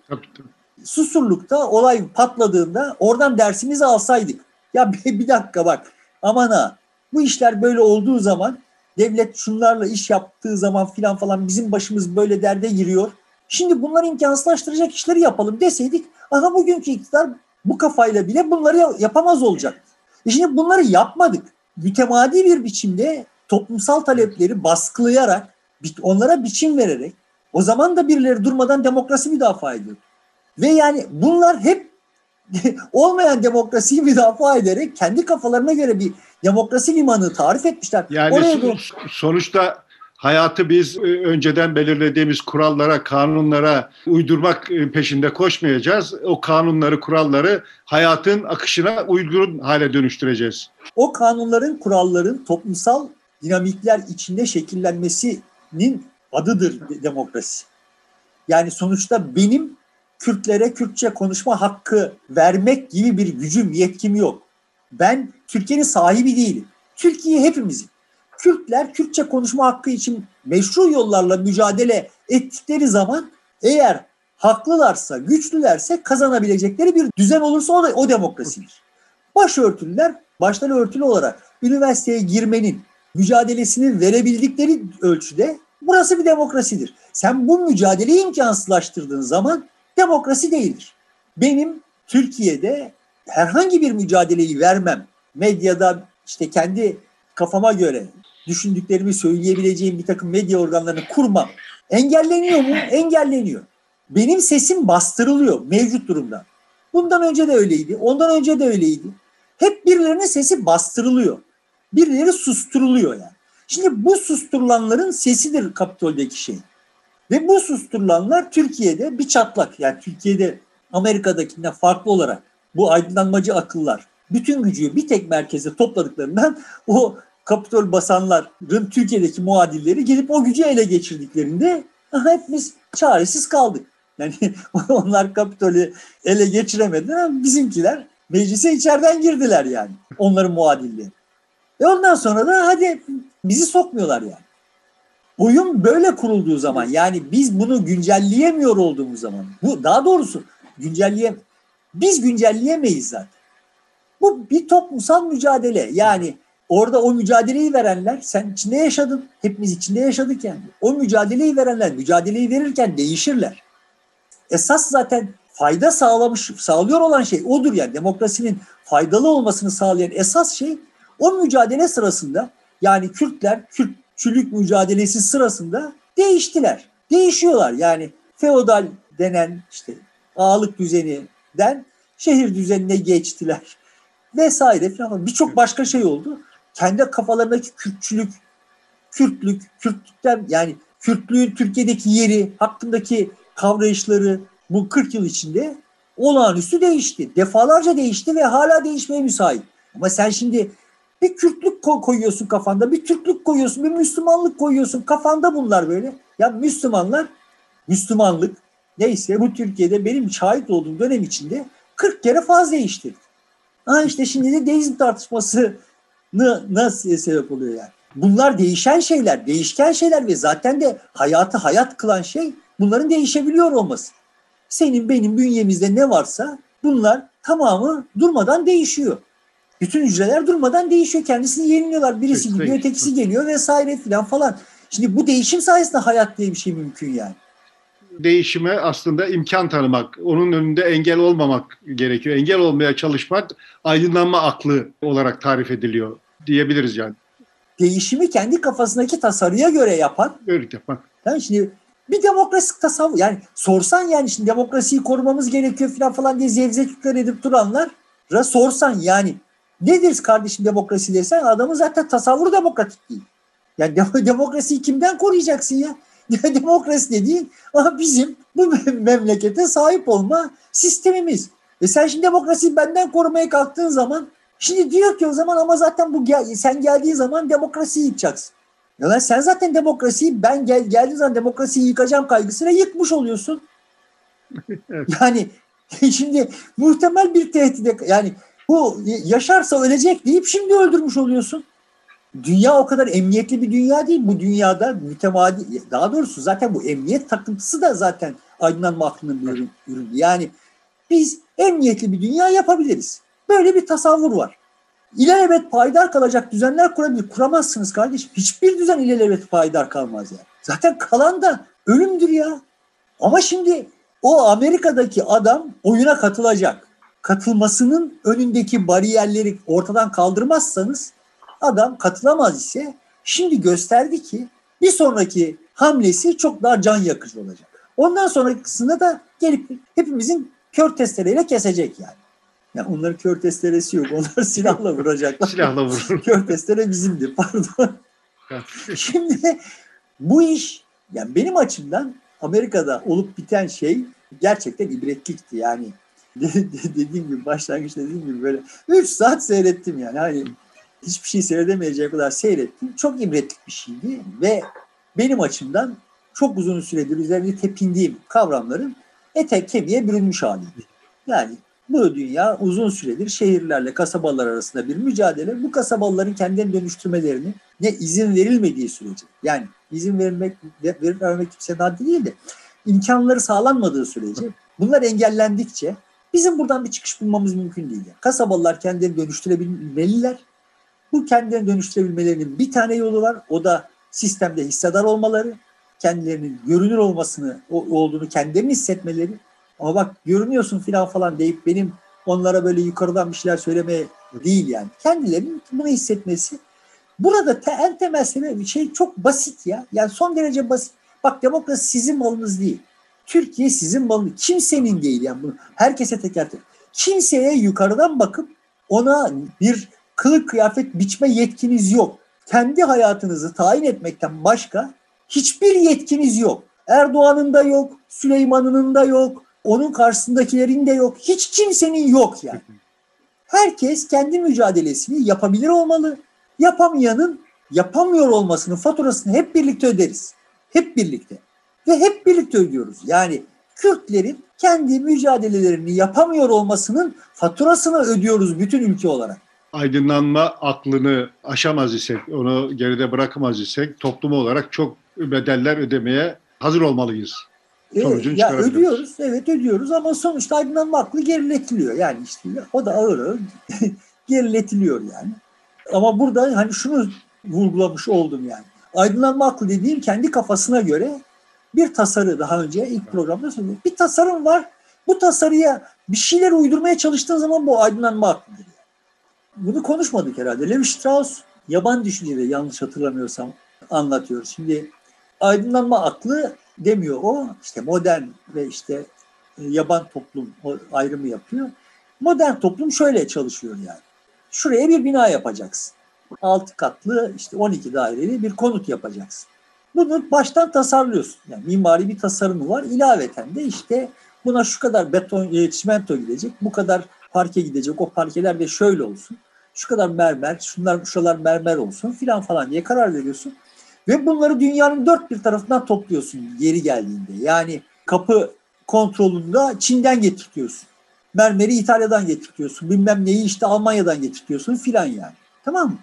Susurluk'ta olay patladığında oradan dersimizi alsaydık. Ya bir dakika bak aman ha bu işler böyle olduğu zaman devlet şunlarla iş yaptığı zaman filan falan bizim başımız böyle derde giriyor. Şimdi bunları imkansızlaştıracak işleri yapalım deseydik aha bugünkü iktidar bu kafayla bile bunları yapamaz olacak. E şimdi bunları yapmadık. Mütemadi bir biçimde toplumsal talepleri baskılayarak, onlara biçim vererek o zaman da birileri durmadan demokrasi müdafaa ediyor. Ve yani bunlar hep olmayan demokrasiyi müdafaa ederek kendi kafalarına göre bir demokrasi limanı tarif etmişler. Yani Oraya do- sonuçta hayatı biz e, önceden belirlediğimiz kurallara, kanunlara uydurmak e, peşinde koşmayacağız. O kanunları, kuralları hayatın akışına uygun hale dönüştüreceğiz. O kanunların, kuralların toplumsal dinamikler içinde şekillenmesinin adıdır demokrasi. Yani sonuçta benim Kürtlere Kürtçe konuşma hakkı vermek gibi bir gücüm, yetkim yok. Ben Türkiye'nin sahibi değilim. Türkiye hepimizin. Kürtler Kürtçe konuşma hakkı için meşru yollarla mücadele ettikleri zaman eğer haklılarsa, güçlülerse kazanabilecekleri bir düzen olursa o da o demokrasidir. Başörtülüler başları örtülü olarak üniversiteye girmenin mücadelesini verebildikleri ölçüde burası bir demokrasidir. Sen bu mücadeleyi imkansızlaştırdığın zaman demokrasi değildir. Benim Türkiye'de herhangi bir mücadeleyi vermem, medyada işte kendi kafama göre düşündüklerimi söyleyebileceğim bir takım medya organlarını kurmam. Engelleniyor mu? Engelleniyor. Benim sesim bastırılıyor mevcut durumda. Bundan önce de öyleydi, ondan önce de öyleydi. Hep birilerinin sesi bastırılıyor. Birileri susturuluyor yani. Şimdi bu susturulanların sesidir Kapitol'deki şey. Ve bu susturulanlar Türkiye'de bir çatlak. Yani Türkiye'de Amerika'dakinden farklı olarak bu aydınlanmacı akıllar bütün gücü bir tek merkeze topladıklarından o Kapitol basanların Türkiye'deki muadilleri gelip o gücü ele geçirdiklerinde hepimiz çaresiz kaldık. Yani onlar Kapitol'ü ele geçiremediler ama bizimkiler meclise içeriden girdiler yani. Onların muadilleri. Ve ondan sonra da hadi bizi sokmuyorlar yani. Oyun böyle kurulduğu zaman yani biz bunu güncelleyemiyor olduğumuz zaman bu daha doğrusu güncelleyem biz güncelleyemeyiz zaten. Bu bir toplumsal mücadele. Yani orada o mücadeleyi verenler sen içinde yaşadın. Hepimiz içinde yaşadık yani. O mücadeleyi verenler mücadeleyi verirken değişirler. Esas zaten fayda sağlamış sağlıyor olan şey odur yani demokrasinin faydalı olmasını sağlayan esas şey o mücadele sırasında yani Kürtler Kürtçülük mücadelesi sırasında değiştiler. Değişiyorlar yani feodal denen işte ağalık düzeninden şehir düzenine geçtiler vesaire falan. Birçok başka şey oldu. Kendi kafalarındaki Kürtçülük, Kürtlük, Kürtlükten yani Kürtlüğün Türkiye'deki yeri, hakkındaki kavrayışları bu 40 yıl içinde olağanüstü değişti. Defalarca değişti ve hala değişmeye müsait. Ama sen şimdi bir Kürtlük koyuyorsun kafanda, bir Türklük koyuyorsun, bir Müslümanlık koyuyorsun. Kafanda bunlar böyle. Ya Müslümanlar, Müslümanlık neyse bu Türkiye'de benim şahit olduğum dönem içinde 40 kere fazla değişti. Ha işte şimdi de deizm tartışması nasıl sebep oluyor yani? Bunlar değişen şeyler, değişken şeyler ve zaten de hayatı hayat kılan şey bunların değişebiliyor olması. Senin benim bünyemizde ne varsa bunlar tamamı durmadan değişiyor. Bütün hücreler durmadan değişiyor. Kendisini yeniliyorlar. Birisi gidiyor, ötekisi geliyor vesaire filan falan. Şimdi bu değişim sayesinde hayat diye bir şey mümkün yani değişime aslında imkan tanımak, onun önünde engel olmamak gerekiyor. Engel olmaya çalışmak aydınlanma aklı olarak tarif ediliyor diyebiliriz yani. Değişimi kendi kafasındaki tasarıya göre yapan. Öyle yapmak. Yani şimdi bir demokrasi tasavvur yani sorsan yani şimdi demokrasiyi korumamız gerekiyor falan falan diye zevzeklikler edip duranlara sorsan yani nedir kardeşim demokrasi dersen adamın zaten tasavvuru demokratik değil. Yani demokrasiyi kimden koruyacaksın ya? demokrasi dediğin bizim bu memlekete sahip olma sistemimiz. E sen şimdi demokrasiyi benden korumaya kalktığın zaman şimdi diyor ki o zaman ama zaten bu gel, sen geldiğin zaman demokrasiyi yıkacaksın. Ya sen zaten demokrasiyi ben gel, geldiğim zaman demokrasiyi yıkacağım kaygısıyla yıkmış oluyorsun. Yani şimdi muhtemel bir tehdide yani bu yaşarsa ölecek deyip şimdi öldürmüş oluyorsun dünya o kadar emniyetli bir dünya değil. Bu dünyada mütemadi, daha doğrusu zaten bu emniyet takıntısı da zaten aydınlanma aklının bir ürün, ürünü. Yani biz emniyetli bir dünya yapabiliriz. Böyle bir tasavvur var. İlelebet payidar kalacak düzenler kurabilir. Kuramazsınız kardeşim. Hiçbir düzen ilelebet payidar kalmaz yani. Zaten kalan da ölümdür ya. Ama şimdi o Amerika'daki adam oyuna katılacak. Katılmasının önündeki bariyerleri ortadan kaldırmazsanız Adam katılamaz ise şimdi gösterdi ki bir sonraki hamlesi çok daha can yakıcı olacak. Ondan sonrasında da gelip hepimizin kör testereyle kesecek yani. Yani onların kör testeresi yok. Onlar silahla vuracaklar. silahla vurur. kör testere bizimdi pardon. Şimdi bu iş yani benim açımdan Amerika'da olup biten şey gerçekten ibretlikti. Yani dediğim gibi başlangıçta dediğim gibi böyle 3 saat seyrettim yani. Hani hiçbir şey seyredemeyeceği kadar seyrettim. Çok ibretlik bir şeydi ve benim açımdan çok uzun süredir üzerinde tepindiğim kavramların ete kemiğe bürünmüş haliydi. Yani bu dünya uzun süredir şehirlerle kasabalar arasında bir mücadele. Bu kasabaların kendilerini dönüştürmelerini ne izin verilmediği sürece yani izin verilmek, verip vermek kimsenin haddi değil de imkanları sağlanmadığı sürece bunlar engellendikçe bizim buradan bir çıkış bulmamız mümkün değil. Kasabalılar kendilerini dönüştürebilmeliler bu kendilerini dönüştürebilmelerinin bir tane yolu var. O da sistemde hissedar olmaları, kendilerinin görünür olmasını olduğunu kendilerini hissetmeleri. Ama bak görünüyorsun filan falan deyip benim onlara böyle yukarıdan bir şeyler söylemeye değil yani. Kendilerinin bunu hissetmesi. Burada te, en temel sebep bir şey çok basit ya. Yani son derece basit. Bak demokrasi sizin malınız değil. Türkiye sizin malınız. Kimsenin değil yani bunu. Herkese teker teker. Kimseye yukarıdan bakıp ona bir kılık kıyafet biçme yetkiniz yok. Kendi hayatınızı tayin etmekten başka hiçbir yetkiniz yok. Erdoğan'ın da yok, Süleyman'ın da yok, onun karşısındakilerin de yok. Hiç kimsenin yok yani. Herkes kendi mücadelesini yapabilir olmalı. Yapamayanın yapamıyor olmasının faturasını hep birlikte öderiz. Hep birlikte. Ve hep birlikte ödüyoruz. Yani Kürtlerin kendi mücadelelerini yapamıyor olmasının faturasını ödüyoruz bütün ülke olarak. Aydınlanma aklını aşamaz isek, onu geride bırakamaz isek toplum olarak çok bedeller ödemeye hazır olmalıyız. Sonucunu e, ya ödüyoruz, evet ödüyoruz ama sonuçta aydınlanma aklı geriletiliyor. Yani işte o da ağır ağır geriletiliyor yani. Ama burada hani şunu vurgulamış oldum yani. Aydınlanma aklı dediğim kendi kafasına göre bir tasarı daha önce ilk programda söyledim. Bir tasarım var. Bu tasarıya bir şeyler uydurmaya çalıştığın zaman bu aydınlanma aklıdır. Bunu konuşmadık herhalde. Levi Strauss yaban düşünceleri yanlış hatırlamıyorsam anlatıyor. Şimdi aydınlanma aklı demiyor o. işte modern ve işte e, yaban toplum ayrımı yapıyor. Modern toplum şöyle çalışıyor yani. Şuraya bir bina yapacaksın. 6 katlı işte 12 daireli bir konut yapacaksın. Bunu baştan tasarlıyorsun. Yani mimari bir tasarımı var. İlaveten de işte buna şu kadar beton, e, çimento gidecek, bu kadar parke gidecek, o parkeler de şöyle olsun. Şu kadar mermer, şunlar şuralar mermer olsun filan falan diye karar veriyorsun. Ve bunları dünyanın dört bir tarafından topluyorsun geri geldiğinde. Yani kapı kontrolünde Çin'den getirtiyorsun. Mermeri İtalya'dan getirtiyorsun. Bilmem neyi işte Almanya'dan getirtiyorsun filan yani. Tamam mı?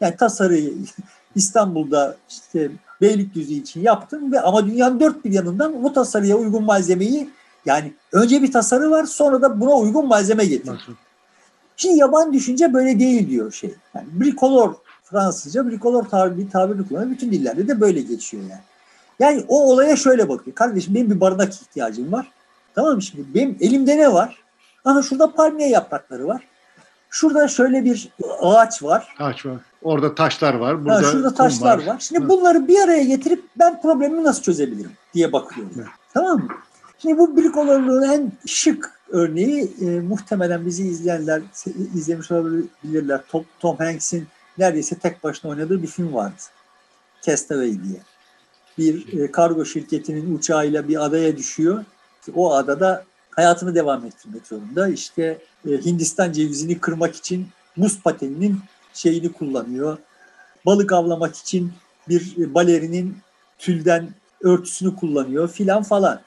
Yani tasarıyı İstanbul'da işte Beylikdüzü için yaptım ve ama dünyanın dört bir yanından bu tasarıya uygun malzemeyi yani önce bir tasarı var sonra da buna uygun malzeme getir. Şimdi yaban düşünce böyle değil diyor şey. Yani bricolor Fransızca bricolor tabiri, tabirini kullanıyor. Bütün dillerde de böyle geçiyor yani. Yani o olaya şöyle bakıyor. Kardeşim benim bir barınak ihtiyacım var. Tamam mı şimdi? Benim elimde ne var? Aha şurada palmiye yaprakları var. Şurada şöyle bir ağaç var. Ağaç var. Orada taşlar var. Burada ha, şurada taşlar var. var. Şimdi evet. bunları bir araya getirip ben problemi nasıl çözebilirim diye bakıyorum. Evet. Tamam mı? Şimdi bu brikolorluğun en şık örneği e, muhtemelen bizi izleyenler izlemiş olabilirler. Tom, Tom Hanks'in neredeyse tek başına oynadığı bir film vardı. Castaway diye. Bir e, kargo şirketinin uçağıyla bir adaya düşüyor. O adada hayatını devam ettirmek zorunda. İşte Hindistan cevizini kırmak için buz pateninin şeyini kullanıyor. Balık avlamak için bir e, balerinin tülden örtüsünü kullanıyor filan falan.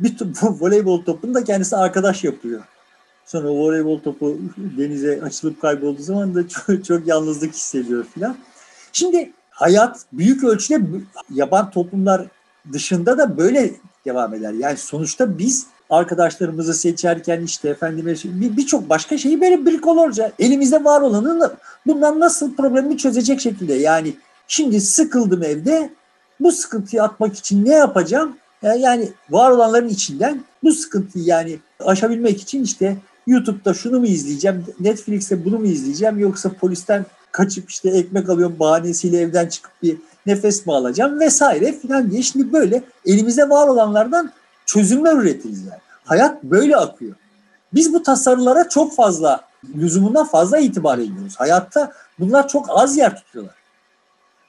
Bir bu voleybol topunu da kendisi arkadaş yapıyor. Sonra voleybol topu denize açılıp kaybolduğu zaman da çok, çok yalnızlık hissediyor filan. Şimdi hayat büyük ölçüde yaban toplumlar dışında da böyle devam eder. Yani sonuçta biz arkadaşlarımızı seçerken işte efendime birçok bir başka şeyi böyle brikolorca elimizde var olanın bundan nasıl problemi çözecek şekilde yani şimdi sıkıldım evde bu sıkıntıyı atmak için ne yapacağım? Yani var olanların içinden bu sıkıntıyı yani aşabilmek için işte YouTube'da şunu mu izleyeceğim, Netflix'te bunu mu izleyeceğim yoksa polisten kaçıp işte ekmek alıyorum bahanesiyle evden çıkıp bir nefes mi alacağım vesaire filan diye şimdi böyle elimizde var olanlardan çözümler üretiriz yani. Hayat böyle akıyor. Biz bu tasarılara çok fazla, lüzumundan fazla itibar ediyoruz. Hayatta bunlar çok az yer tutuyorlar.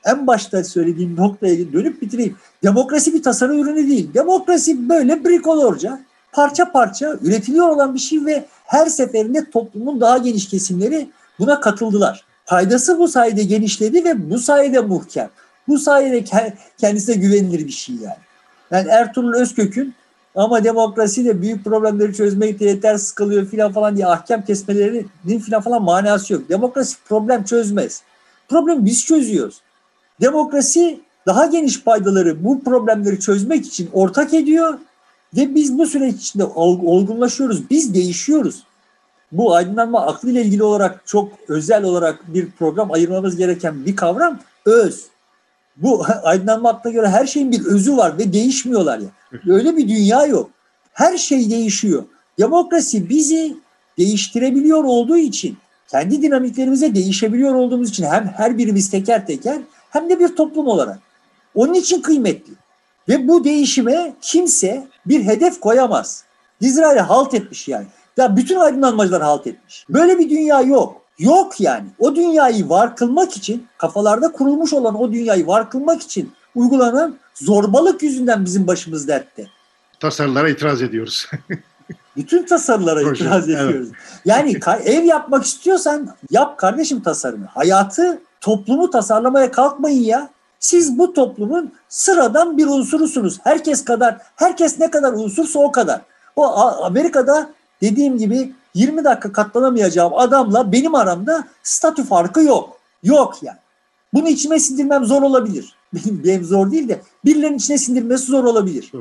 En başta söylediğim noktaya dönüp bitireyim. Demokrasi bir tasarı ürünü değil. Demokrasi böyle brikolorca, parça parça üretiliyor olan bir şey ve her seferinde toplumun daha geniş kesimleri buna katıldılar. Faydası bu sayede genişledi ve bu sayede muhkem. Bu sayede kendisine güvenilir bir şey yani. Yani Ertuğrul Özkök'ün ama demokrasi de büyük problemleri çözmekte yeter sıkılıyor filan falan diye ahkam kesmelerinin filan falan manası yok. Demokrasi problem çözmez. Problem biz çözüyoruz. Demokrasi daha geniş paydaları bu problemleri çözmek için ortak ediyor ve biz bu süreç içinde olgunlaşıyoruz. Biz değişiyoruz. Bu aydınlanma aklıyla ilgili olarak çok özel olarak bir program ayırmamız gereken bir kavram öz bu aydınlanma aklına göre her şeyin bir özü var ve değişmiyorlar ya. Öyle bir dünya yok. Her şey değişiyor. Demokrasi bizi değiştirebiliyor olduğu için, kendi dinamiklerimize değişebiliyor olduğumuz için hem her birimiz teker teker hem de bir toplum olarak. Onun için kıymetli. Ve bu değişime kimse bir hedef koyamaz. İsrail halt etmiş yani. Ya bütün aydınlanmacılar halt etmiş. Böyle bir dünya yok. Yok yani. O dünyayı var kılmak için, kafalarda kurulmuş olan o dünyayı var kılmak için uygulanan zorbalık yüzünden bizim başımız dertte. Tasarılara itiraz ediyoruz. Bütün tasarılara Proje, itiraz ediyoruz. Evet. Yani ev yapmak istiyorsan yap kardeşim tasarımı. Hayatı, toplumu tasarlamaya kalkmayın ya. Siz bu toplumun sıradan bir unsurusunuz. Herkes kadar, herkes ne kadar unsursa o kadar. O Amerika'da dediğim gibi 20 dakika katlanamayacağım adamla benim aramda statü farkı yok. Yok yani. Bunu içime sindirmem zor olabilir. Benim, benim zor değil de birilerinin içine sindirmesi zor olabilir.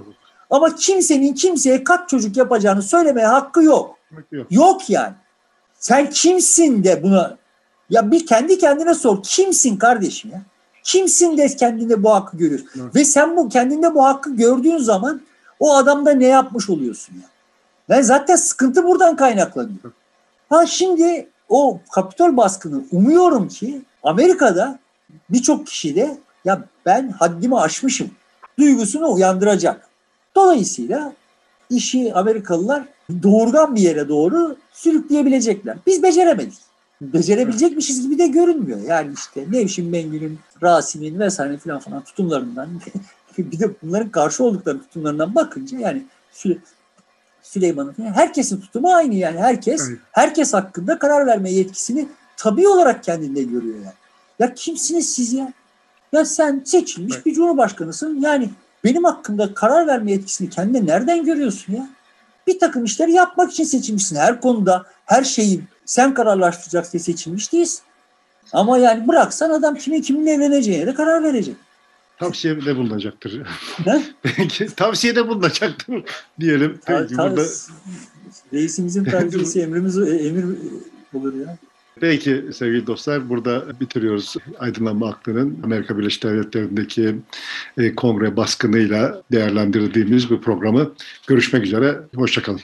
Ama kimsenin kimseye kat çocuk yapacağını söylemeye hakkı yok. Yok, yok yani. Sen kimsin de buna ya bir kendi kendine sor. Kimsin kardeşim ya? Kimsin de kendinde bu hakkı görüyorsun. Evet. Ve sen bu kendinde bu hakkı gördüğün zaman o adamda ne yapmış oluyorsun ya? Yani zaten sıkıntı buradan kaynaklanıyor. Ha şimdi o Kapitol baskını umuyorum ki Amerika'da birçok kişi de ya ben haddimi aşmışım duygusunu uyandıracak. Dolayısıyla işi Amerikalılar doğurgan bir yere doğru sürükleyebilecekler. Biz beceremedik. Becerebilecekmişiz gibi de görünmüyor. Yani işte Nevşin Bengü'nün, Rasim'in vesaire filan falan tutumlarından bir de bunların karşı oldukları tutumlarından bakınca yani Süleyman'ın herkesin tutumu aynı yani. Herkes evet. herkes hakkında karar verme yetkisini tabii olarak kendinde görüyor yani. Ya kimsiniz siz ya? Ya sen seçilmiş evet. bir cumhurbaşkanısın. Yani benim hakkında karar verme yetkisini kendine nereden görüyorsun ya? Bir takım işleri yapmak için seçilmişsin. Her konuda her şeyi sen kararlaştıracaksın diye seçilmiş değilsin. Ama yani bıraksan adam kimin kiminle evleneceğine de karar verecek. Tavsiyede bulunacaktır. Tavsiyede bulunacaktır diyelim. Peki, Ta- burada... Reisimizin tavsiyesi emrimiz emir olur ya. Peki sevgili dostlar burada bitiriyoruz Aydınlanma Aklı'nın Amerika Birleşik Devletleri'ndeki e, kongre baskınıyla değerlendirdiğimiz bu programı. Görüşmek üzere, hoşçakalın.